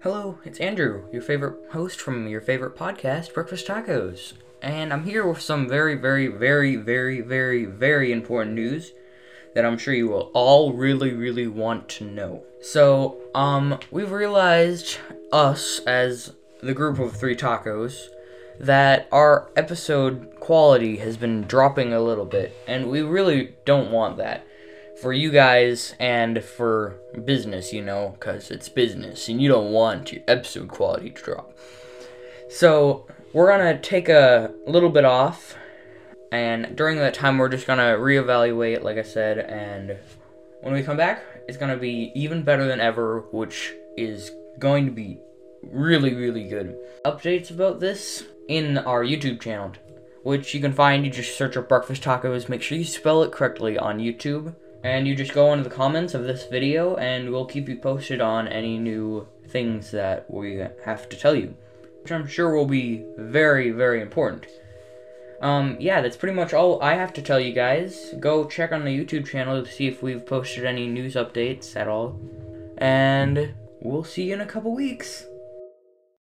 Hello, it's Andrew, your favorite host from your favorite podcast, Breakfast Talkos. And I'm here with some very, very, very, very, very, very important news that I'm sure you will all really, really want to know. So, um, we've realized, us as the group of three tacos, that our episode quality has been dropping a little bit, and we really don't want that for you guys and for business, you know, because it's business and you don't want your episode quality to drop. So, we're gonna take a little bit off, and during that time, we're just gonna reevaluate, like I said, and when we come back, it's gonna be even better than ever, which is going to be really, really good. Updates about this in our YouTube channel, which you can find. You just search up Breakfast Talkos. Make sure you spell it correctly on YouTube and you just go into the comments of this video and we'll keep you posted on any new things that we have to tell you which i'm sure will be very very important. Um yeah that's pretty much all i have to tell you guys. Go check on the youtube channel to see if we've posted any news updates at all. And we'll see you in a couple weeks